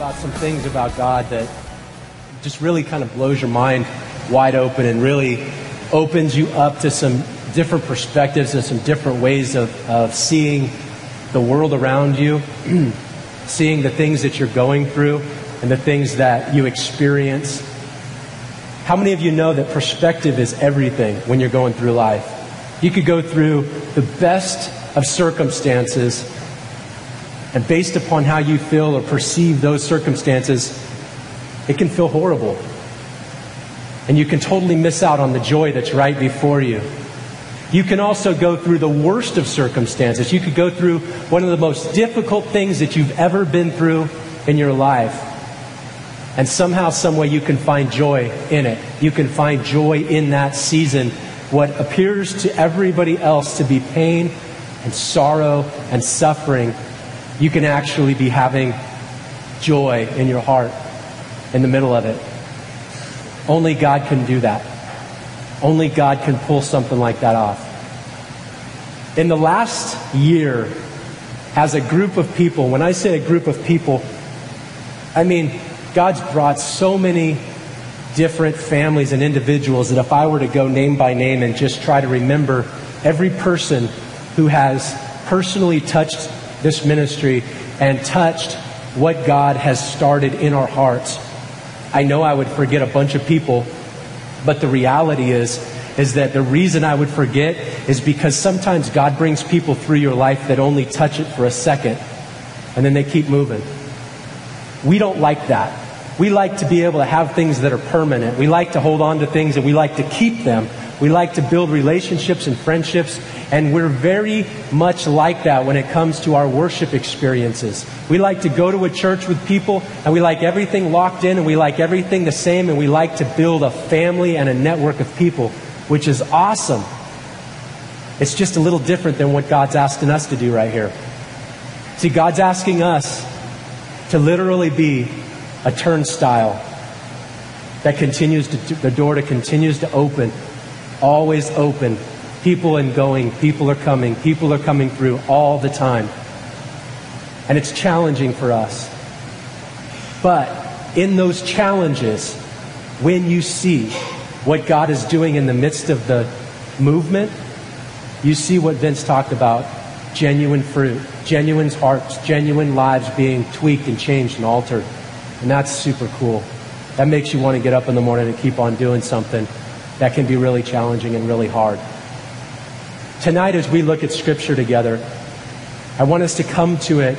about some things about God that just really kind of blows your mind wide open and really opens you up to some different perspectives and some different ways of, of seeing the world around you, seeing the things that you're going through and the things that you experience. How many of you know that perspective is everything when you're going through life? You could go through the best of circumstances and based upon how you feel or perceive those circumstances, it can feel horrible. And you can totally miss out on the joy that's right before you. You can also go through the worst of circumstances. You could go through one of the most difficult things that you've ever been through in your life. And somehow, someway, you can find joy in it. You can find joy in that season. What appears to everybody else to be pain and sorrow and suffering you can actually be having joy in your heart in the middle of it. Only God can do that. Only God can pull something like that off. In the last year, as a group of people, when I say a group of people, I mean, God's brought so many different families and individuals that if I were to go name by name and just try to remember every person who has personally touched this ministry and touched what God has started in our hearts. I know I would forget a bunch of people, but the reality is is that the reason I would forget is because sometimes God brings people through your life that only touch it for a second and then they keep moving. We don't like that. We like to be able to have things that are permanent. We like to hold on to things and we like to keep them. We like to build relationships and friendships, and we're very much like that when it comes to our worship experiences. We like to go to a church with people, and we like everything locked in, and we like everything the same, and we like to build a family and a network of people, which is awesome. It's just a little different than what God's asking us to do right here. See, God's asking us to literally be a turnstile that continues to, the door to continues to open always open. People are going, people are coming, people are coming through all the time. And it's challenging for us. But in those challenges, when you see what God is doing in the midst of the movement, you see what Vince talked about genuine fruit, genuine hearts, genuine lives being tweaked and changed and altered. And that's super cool. That makes you want to get up in the morning and keep on doing something that can be really challenging and really hard. Tonight, as we look at Scripture together, I want us to come to it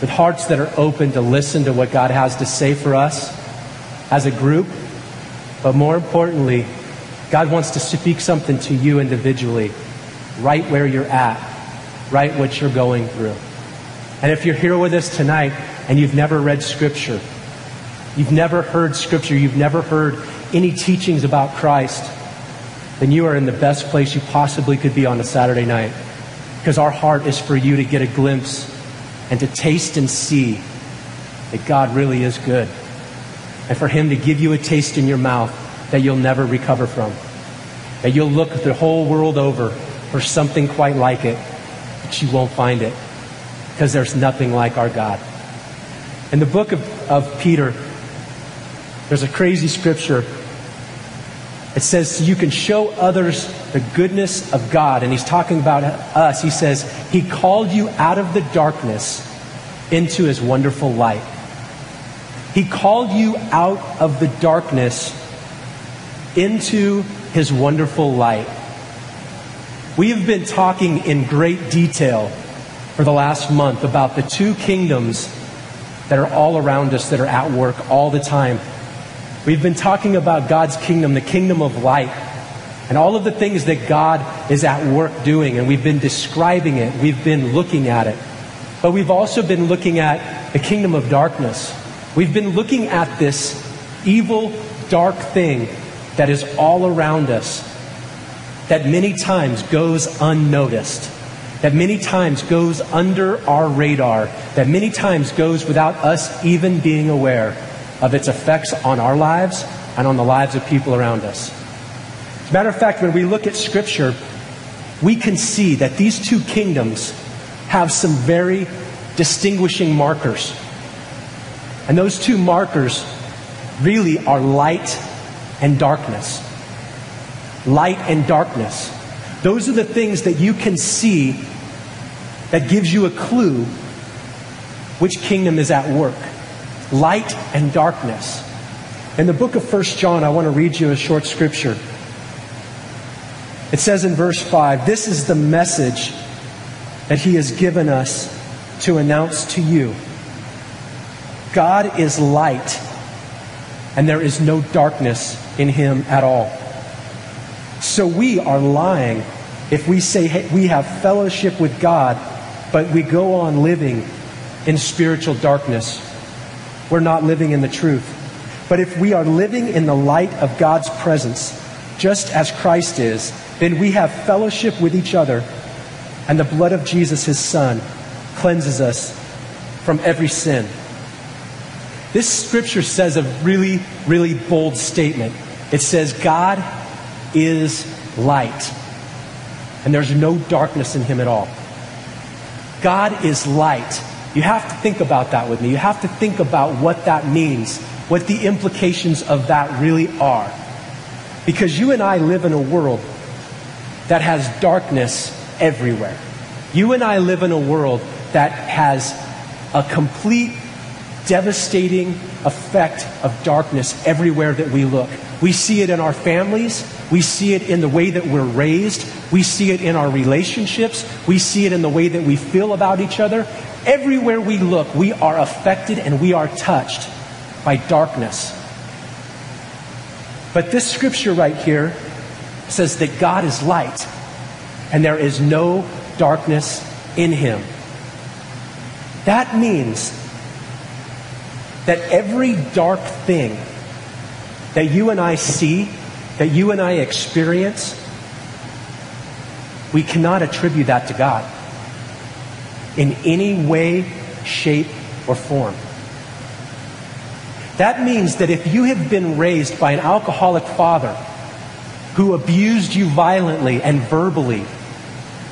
with hearts that are open to listen to what God has to say for us as a group. But more importantly, God wants to speak something to you individually, right where you're at, right what you're going through. And if you're here with us tonight and you've never read Scripture, you've never heard Scripture, you've never heard any teachings about Christ, then you are in the best place you possibly could be on a Saturday night. Because our heart is for you to get a glimpse and to taste and see that God really is good. And for Him to give you a taste in your mouth that you'll never recover from. That you'll look the whole world over for something quite like it, but you won't find it. Because there's nothing like our God. In the book of, of Peter, there's a crazy scripture it says you can show others the goodness of God. And he's talking about us. He says, He called you out of the darkness into His wonderful light. He called you out of the darkness into His wonderful light. We have been talking in great detail for the last month about the two kingdoms that are all around us, that are at work all the time We've been talking about God's kingdom, the kingdom of light, and all of the things that God is at work doing, and we've been describing it, we've been looking at it. But we've also been looking at the kingdom of darkness. We've been looking at this evil, dark thing that is all around us, that many times goes unnoticed, that many times goes under our radar, that many times goes without us even being aware of its effects on our lives and on the lives of people around us. As a matter of fact, when we look at Scripture, we can see that these two kingdoms have some very distinguishing markers. And those two markers really are light and darkness. Light and darkness. Those are the things that you can see that gives you a clue which kingdom is at work. Light and darkness. In the book of 1 John, I want to read you a short scripture. It says in verse 5 This is the message that he has given us to announce to you God is light, and there is no darkness in him at all. So we are lying if we say hey, we have fellowship with God, but we go on living in spiritual darkness. We're not living in the truth. But if we are living in the light of God's presence, just as Christ is, then we have fellowship with each other, and the blood of Jesus, his Son, cleanses us from every sin. This scripture says a really, really bold statement. It says, God is light, and there's no darkness in him at all. God is light. You have to think about that with me. You have to think about what that means what the implications of that really are. Because you and I live in a world that has darkness everywhere. You and I live in a world that has a complete, devastating effect of darkness everywhere that we look. We see it in our families. We see it in the way that we're raised. We see it in our relationships. We see it in the way that we feel about each other. Everywhere we look, we are affected and we are touched by darkness. But this scripture right here says that God is light and there is no darkness in him. That means that every dark thing that you and I see, that you and I experience, we cannot attribute that to God in any way, shape, or form. That means that if you have been raised by an alcoholic father who abused you violently and verbally,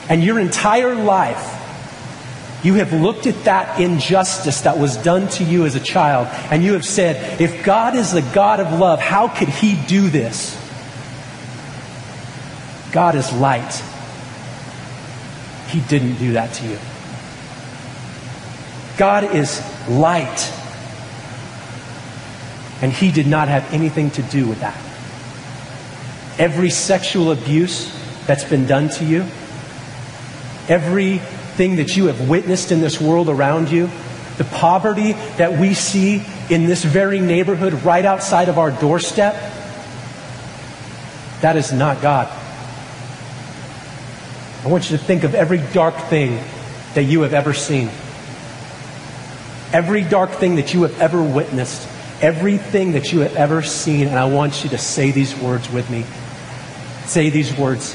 and your entire life you have looked at that injustice that was done to you as a child, and you have said, if God is the God of love, how could He do this? God is light. He didn't do that to you. God is light. And he did not have anything to do with that. Every sexual abuse that's been done to you, everything that you have witnessed in this world around you, the poverty that we see in this very neighborhood right outside of our doorstep, that is not God. I want you to think of every dark thing that you have ever seen. Every dark thing that you have ever witnessed everything that you have ever seen, and I want you to say these words with me. Say these words.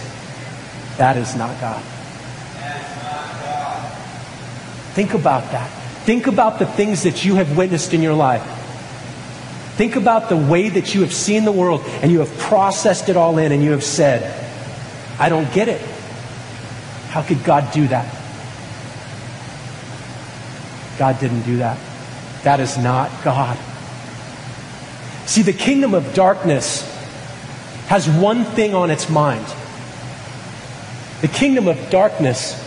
That is not God. Think about that. Think about the things that you have witnessed in your life. Think about the way that you have seen the world and you have processed it all in and you have said, I don't get it. How could God do that? God didn't do that. That is not God. See, the kingdom of darkness has one thing on its mind. The kingdom of darkness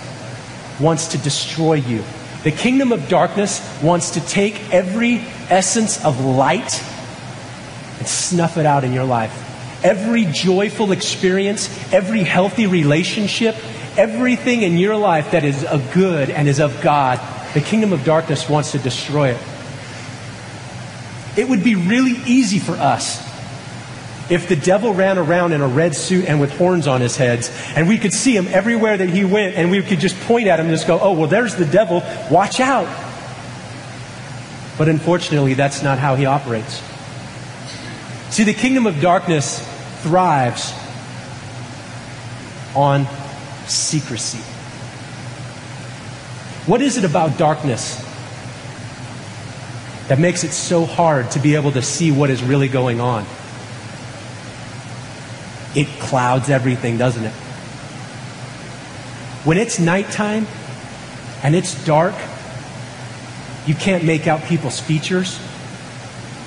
wants to destroy you. The kingdom of darkness wants to take every essence of light and snuff it out in your life. Every joyful experience, every healthy relationship, everything in your life that is a good and is of God, the kingdom of darkness wants to destroy it. It would be really easy for us if the devil ran around in a red suit and with horns on his heads, and we could see him everywhere that he went, and we could just point at him and just go, oh, well, there's the devil, watch out. But unfortunately, that's not how he operates. See, the kingdom of darkness thrives on secrecy. What is it about darkness that makes it so hard to be able to see what is really going on. It clouds everything, doesn't it? When it's nighttime and it's dark, you can't make out people's features.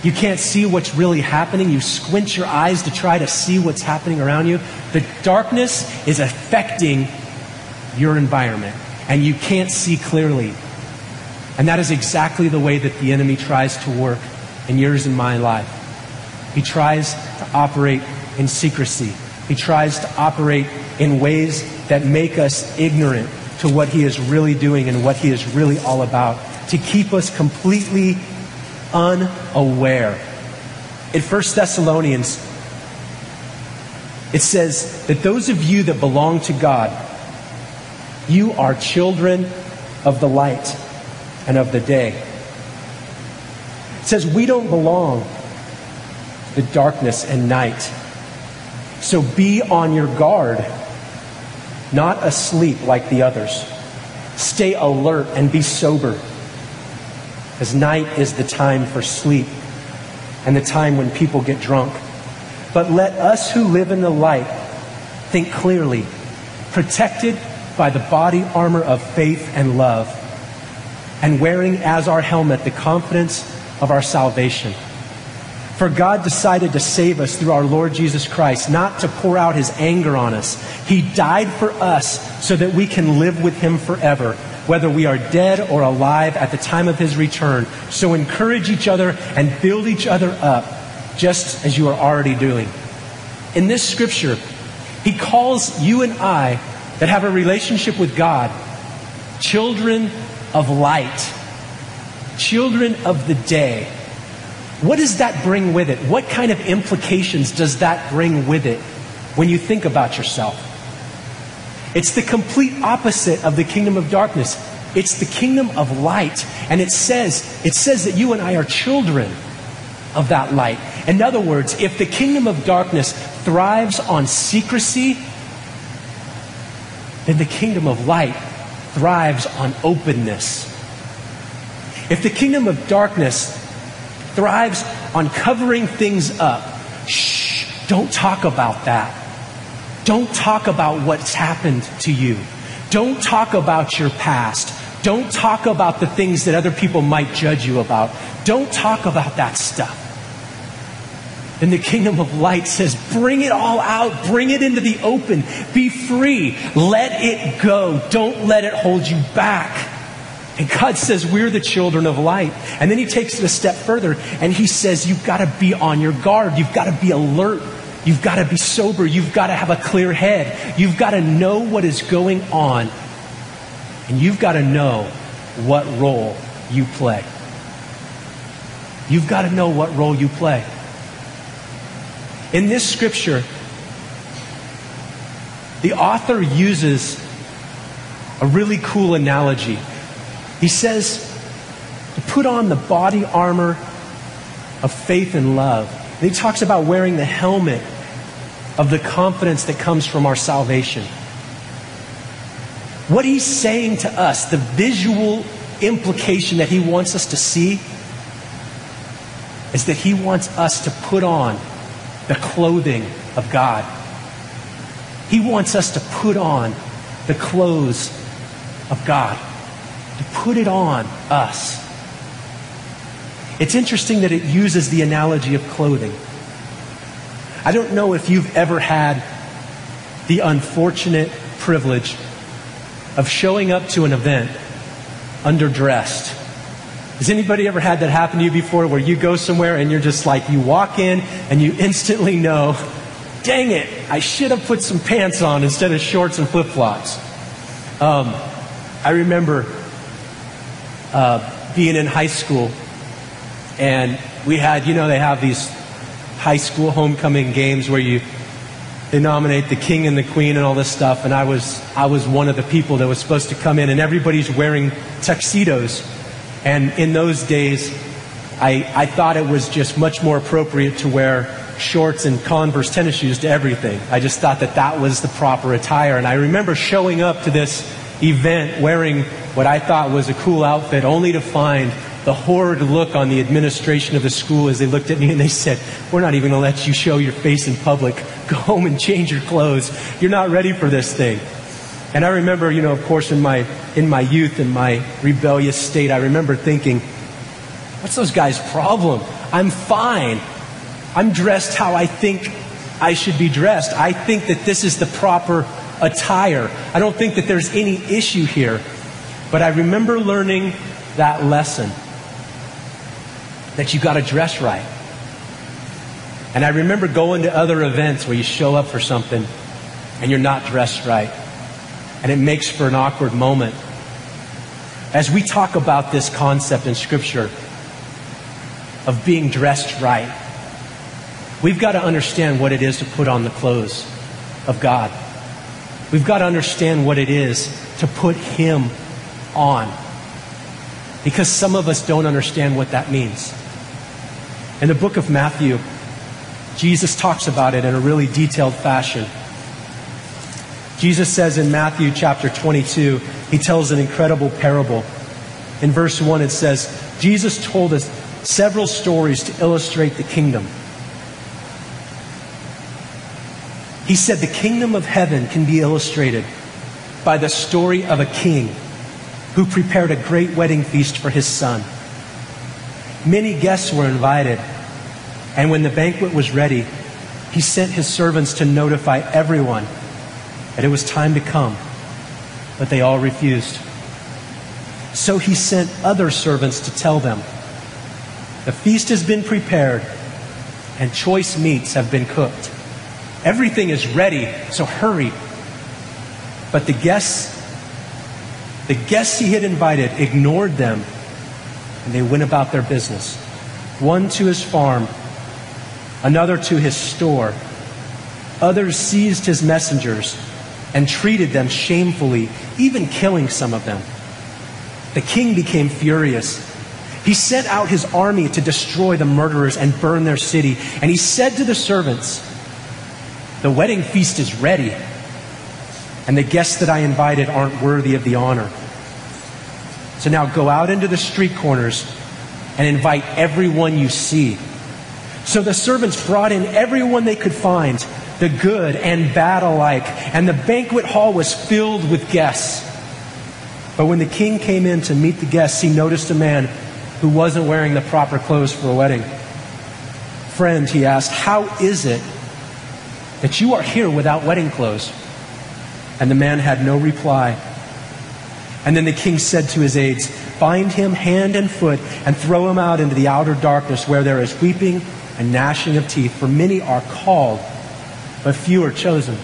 You can't see what's really happening. You squint your eyes to try to see what's happening around you. The darkness is affecting your environment, and you can't see clearly. And that is exactly the way that the enemy tries to work in yours and my life. He tries to operate in secrecy. He tries to operate in ways that make us ignorant to what he is really doing and what he is really all about, to keep us completely unaware. In 1 Thessalonians, it says that those of you that belong to God, you are children of the light and of the day. It says we don't belong the darkness and night. So be on your guard, not asleep like the others. Stay alert and be sober as night is the time for sleep and the time when people get drunk. But let us who live in the light think clearly, protected by the body armor of faith and love, and wearing as our helmet the confidence of our salvation. For God decided to save us through our Lord Jesus Christ, not to pour out his anger on us. He died for us so that we can live with him forever whether we are dead or alive at the time of his return. So encourage each other and build each other up, just as you are already doing. In this scripture, he calls you and I that have a relationship with God children of light, children of the day. What does that bring with it? What kind of implications does that bring with it when you think about yourself? It's the complete opposite of the kingdom of darkness. It's the kingdom of light. And it says, it says that you and I are children of that light. In other words, if the kingdom of darkness thrives on secrecy, then the kingdom of light thrives on openness. If the kingdom of darkness thrives on covering things up, shh, don't talk about that. Don't talk about what's happened to you. Don't talk about your past. Don't talk about the things that other people might judge you about. Don't talk about that stuff. And the kingdom of light says, bring it all out, bring it into the open, be free, let it go, don't let it hold you back. And God says, we're the children of light. And then he takes it a step further and he says, you've got to be on your guard, you've got to be alert. You've got to be sober. You've got to have a clear head. You've got to know what is going on. And you've got to know what role you play. You've got to know what role you play. In this scripture, the author uses a really cool analogy. He says to put on the body armor of faith and love and he talks about wearing the helmet of the confidence that comes from our salvation. What he's saying to us, the visual implication that he wants us to see, is that he wants us to put on the clothing of God. He wants us to put on the clothes of God, to put it on us. It's interesting that it uses the analogy of clothing. I don't know if you've ever had the unfortunate privilege of showing up to an event underdressed. Has anybody ever had that happen to you before where you go somewhere and you're just like, you walk in and you instantly know, dang it, I should have put some pants on instead of shorts and flip flops? Um, I remember uh, being in high school and we had, you know, they have these high school homecoming games where you they nominate the king and the queen and all this stuff. And I was I was one of the people that was supposed to come in, and everybody's wearing tuxedos. And in those days, I I thought it was just much more appropriate to wear shorts and Converse tennis shoes to everything. I just thought that that was the proper attire. And I remember showing up to this event wearing what I thought was a cool outfit, only to find the horrid look on the administration of the school as they looked at me and they said, We're not even going to let you show your face in public. Go home and change your clothes. You're not ready for this thing. And I remember, you know, of course, in my, in my youth, in my rebellious state, I remember thinking, What's those guys' problem? I'm fine. I'm dressed how I think I should be dressed. I think that this is the proper attire. I don't think that there's any issue here. But I remember learning that lesson that you got to dress right. And I remember going to other events where you show up for something and you're not dressed right. And it makes for an awkward moment. As we talk about this concept in Scripture of being dressed right, we've got to understand what it is to put on the clothes of God. We've got to understand what it is to put Him on. Because some of us don't understand what that means. In the book of Matthew, Jesus talks about it in a really detailed fashion. Jesus says in Matthew chapter 22, he tells an incredible parable. In verse 1, it says, Jesus told us several stories to illustrate the kingdom. He said the kingdom of heaven can be illustrated by the story of a king who prepared a great wedding feast for his son. Many guests were invited, and when the banquet was ready, he sent his servants to notify everyone that it was time to come, but they all refused. So he sent other servants to tell them, The feast has been prepared, and choice meats have been cooked. Everything is ready, so hurry. But the guests the guests he had invited ignored them and they went about their business. One to his farm, another to his store. Others seized his messengers and treated them shamefully, even killing some of them. The king became furious. He sent out his army to destroy the murderers and burn their city. And he said to the servants, The wedding feast is ready and the guests that I invited aren't worthy of the honor. So now go out into the street corners and invite everyone you see. So the servants brought in everyone they could find, the good and bad alike, and the banquet hall was filled with guests. But when the king came in to meet the guests, he noticed a man who wasn't wearing the proper clothes for a wedding. Friend, he asked, how is it that you are here without wedding clothes? And the man had no reply. And then the king said to his aides, Bind him hand and foot and throw him out into the outer darkness where there is weeping and gnashing of teeth, for many are called, but few are chosen.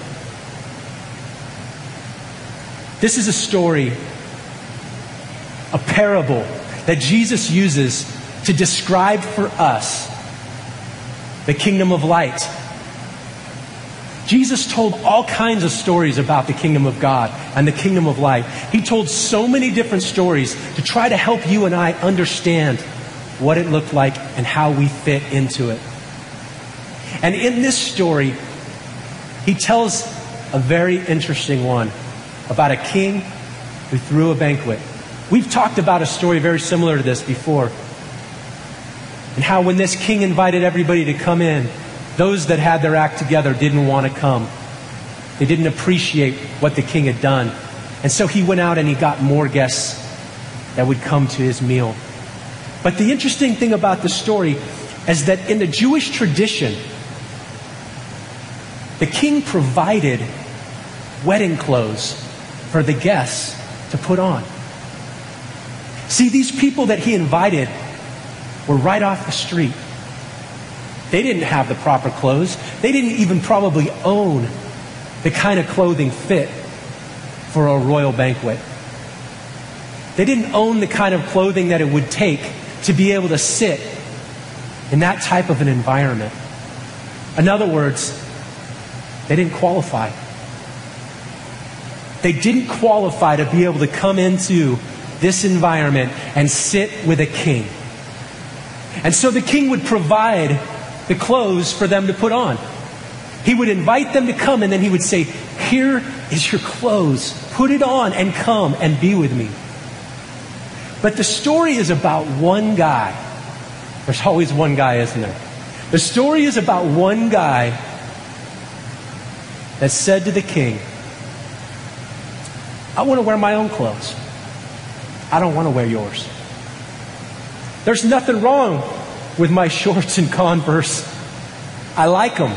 This is a story, a parable that Jesus uses to describe for us the kingdom of light Jesus told all kinds of stories about the kingdom of God and the kingdom of light. He told so many different stories to try to help you and I understand what it looked like and how we fit into it. And in this story, he tells a very interesting one about a king who threw a banquet. We've talked about a story very similar to this before. And how when this king invited everybody to come in, those that had their act together didn't want to come. They didn't appreciate what the king had done. And so he went out and he got more guests that would come to his meal. But the interesting thing about the story is that in the Jewish tradition, the king provided wedding clothes for the guests to put on. See, these people that he invited were right off the street. They didn't have the proper clothes. They didn't even probably own the kind of clothing fit for a royal banquet. They didn't own the kind of clothing that it would take to be able to sit in that type of an environment. In other words, they didn't qualify. They didn't qualify to be able to come into this environment and sit with a king. And so the king would provide the clothes for them to put on. He would invite them to come and then he would say, Here is your clothes. Put it on and come and be with me. But the story is about one guy. There's always one guy, isn't there? The story is about one guy that said to the king, I want to wear my own clothes. I don't want to wear yours. There's nothing wrong with my shorts and Converse. I like them.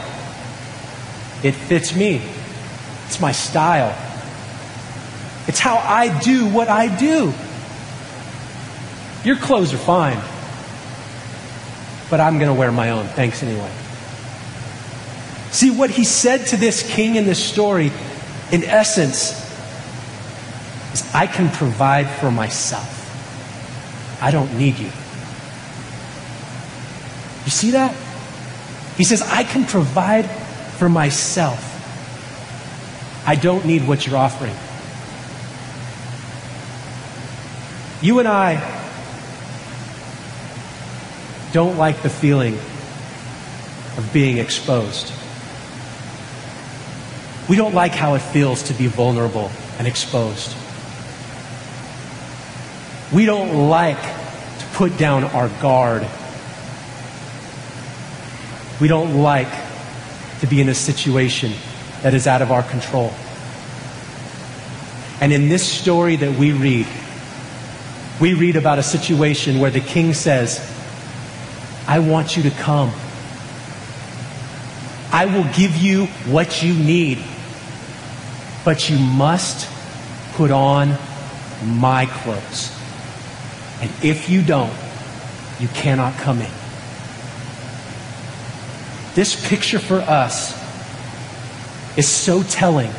It fits me. It's my style. It's how I do what I do. Your clothes are fine, but I'm going to wear my own. Thanks anyway. See, what he said to this king in this story, in essence, is I can provide for myself. I don't need you. You see that? He says, I can provide for myself. I don't need what you're offering. You and I don't like the feeling of being exposed. We don't like how it feels to be vulnerable and exposed. We don't like to put down our guard. We don't like to be in a situation that is out of our control. And in this story that we read, we read about a situation where the king says, I want you to come. I will give you what you need, but you must put on my clothes. And if you don't, you cannot come in. This picture for us is so telling.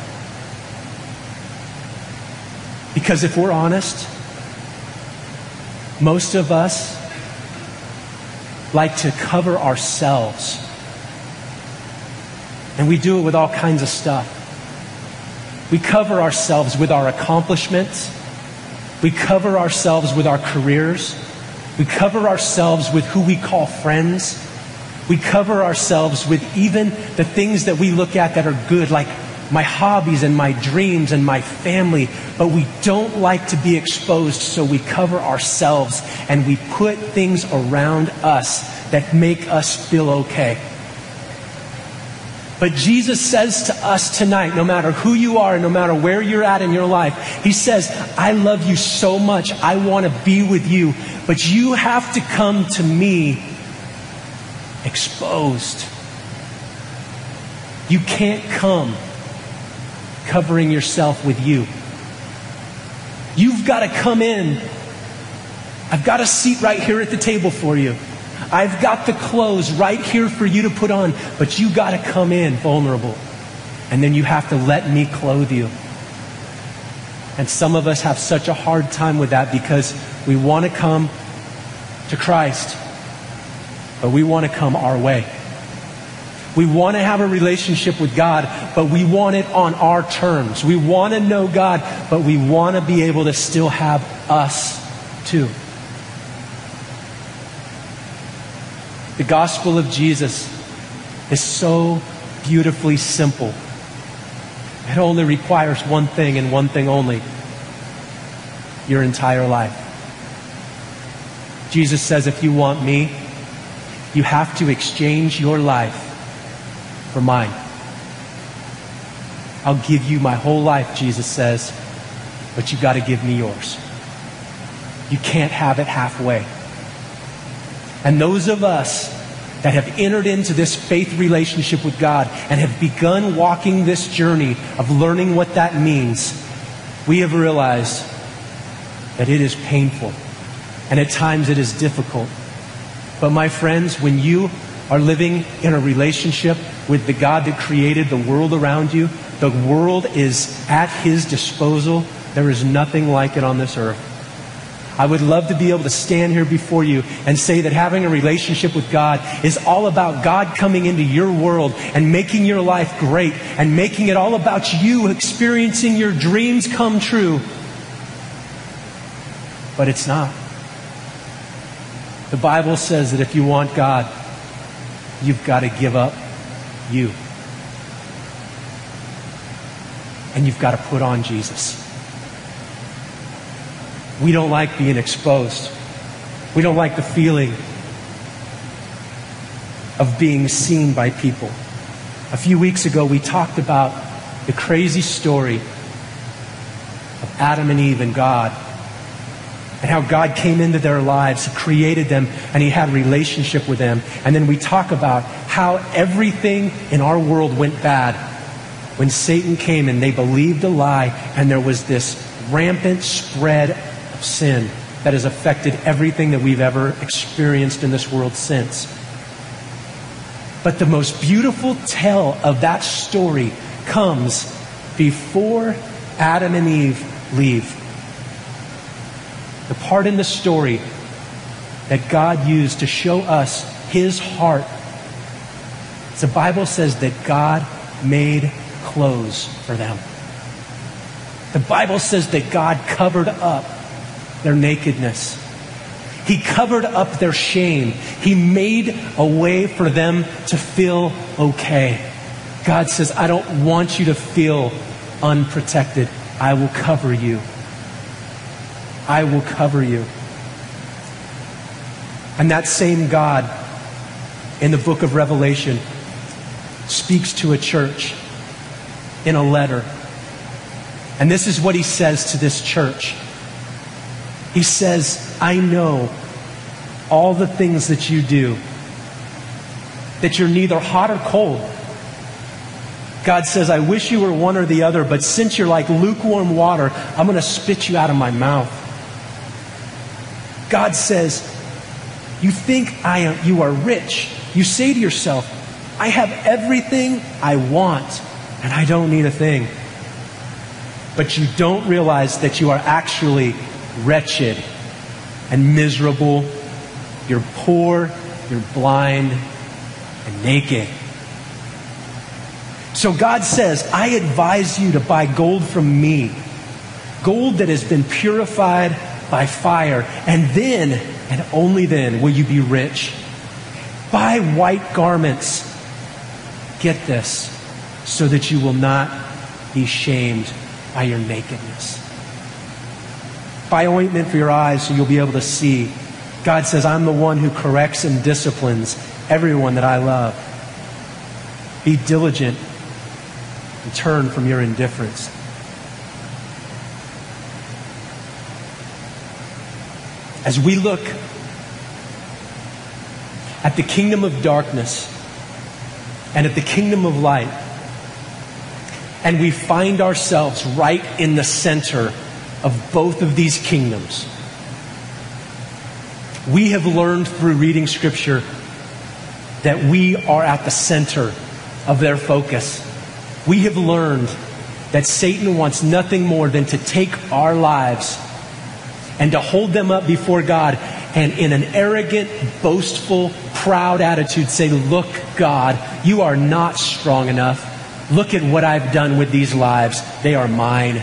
Because if we're honest, most of us like to cover ourselves. And we do it with all kinds of stuff. We cover ourselves with our accomplishments. We cover ourselves with our careers. We cover ourselves with who we call friends. We cover ourselves with even the things that we look at that are good, like my hobbies and my dreams and my family, but we don't like to be exposed, so we cover ourselves and we put things around us that make us feel okay. But Jesus says to us tonight, no matter who you are, no matter where you're at in your life, He says, I love you so much. I want to be with you. But you have to come to me exposed. You can't come covering yourself with you. You've got to come in. I've got a seat right here at the table for you. I've got the clothes right here for you to put on, but you got to come in vulnerable. And then you have to let me clothe you. And some of us have such a hard time with that because we want to come to Christ, but we want to come our way. We want to have a relationship with God, but we want it on our terms. We want to know God, but we want to be able to still have us too. The gospel of Jesus is so beautifully simple. It only requires one thing and one thing only your entire life. Jesus says, if you want me, you have to exchange your life for mine. I'll give you my whole life, Jesus says, but you've got to give me yours. You can't have it halfway. And those of us that have entered into this faith relationship with God and have begun walking this journey of learning what that means, we have realized that it is painful and at times it is difficult. But my friends, when you are living in a relationship with the God that created the world around you, the world is at His disposal. There is nothing like it on this earth. I would love to be able to stand here before you and say that having a relationship with God is all about God coming into your world and making your life great and making it all about you experiencing your dreams come true. But it's not. The Bible says that if you want God, you've got to give up you. And you've got to put on Jesus. We don't like being exposed. We don't like the feeling of being seen by people. A few weeks ago, we talked about the crazy story of Adam and Eve and God and how God came into their lives, created them, and He had relationship with them. And then we talk about how everything in our world went bad when Satan came and they believed a lie, and there was this rampant spread of sin that has affected everything that we've ever experienced in this world since. But the most beautiful tale of that story comes before Adam and Eve leave. The part in the story that God used to show us his heart. The Bible says that God made clothes for them. The Bible says that God covered up their nakedness. He covered up their shame. He made a way for them to feel okay. God says, I don't want you to feel unprotected. I will cover you. I will cover you. And that same God in the book of Revelation speaks to a church in a letter. And this is what he says to this church. He says, I know all the things that you do, that you're neither hot or cold. God says, I wish you were one or the other, but since you're like lukewarm water, I'm going to spit you out of my mouth. God says, You think I am, you are rich. You say to yourself, I have everything I want, and I don't need a thing. But you don't realize that you are actually wretched and miserable. You're poor, you're blind, and naked. So God says, I advise you to buy gold from me, gold that has been purified by fire, and then, and only then, will you be rich. Buy white garments. Get this, so that you will not be shamed by your nakedness. Buy ointment for your eyes so you'll be able to see. God says, I'm the one who corrects and disciplines everyone that I love. Be diligent and turn from your indifference. As we look at the kingdom of darkness and at the kingdom of light, and we find ourselves right in the center of both of these kingdoms. We have learned through reading Scripture that we are at the center of their focus. We have learned that Satan wants nothing more than to take our lives and to hold them up before God and in an arrogant, boastful, proud attitude say, Look, God, you are not strong enough. Look at what I've done with these lives. They are mine.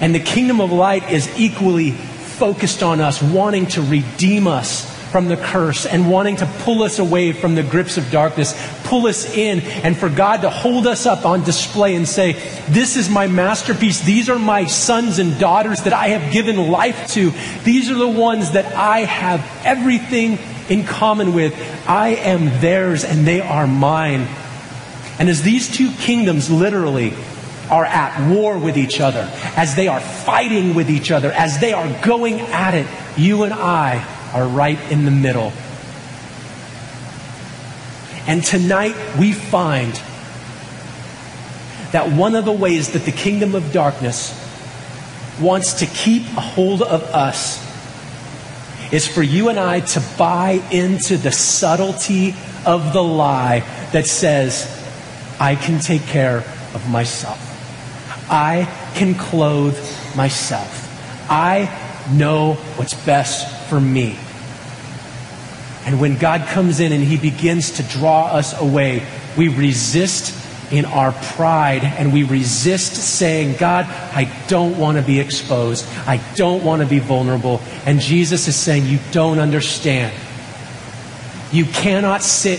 And the kingdom of light is equally focused on us, wanting to redeem us from the curse and wanting to pull us away from the grips of darkness, pull us in, and for God to hold us up on display and say, This is my masterpiece. These are my sons and daughters that I have given life to. These are the ones that I have everything in common with. I am theirs and they are mine. And as these two kingdoms literally are at war with each other, as they are fighting with each other, as they are going at it, you and I are right in the middle. And tonight we find that one of the ways that the kingdom of darkness wants to keep a hold of us is for you and I to buy into the subtlety of the lie that says, I can take care of myself. I can clothe myself. I know what's best for me. And when God comes in and He begins to draw us away, we resist in our pride and we resist saying, God, I don't want to be exposed. I don't want to be vulnerable. And Jesus is saying, You don't understand. You cannot sit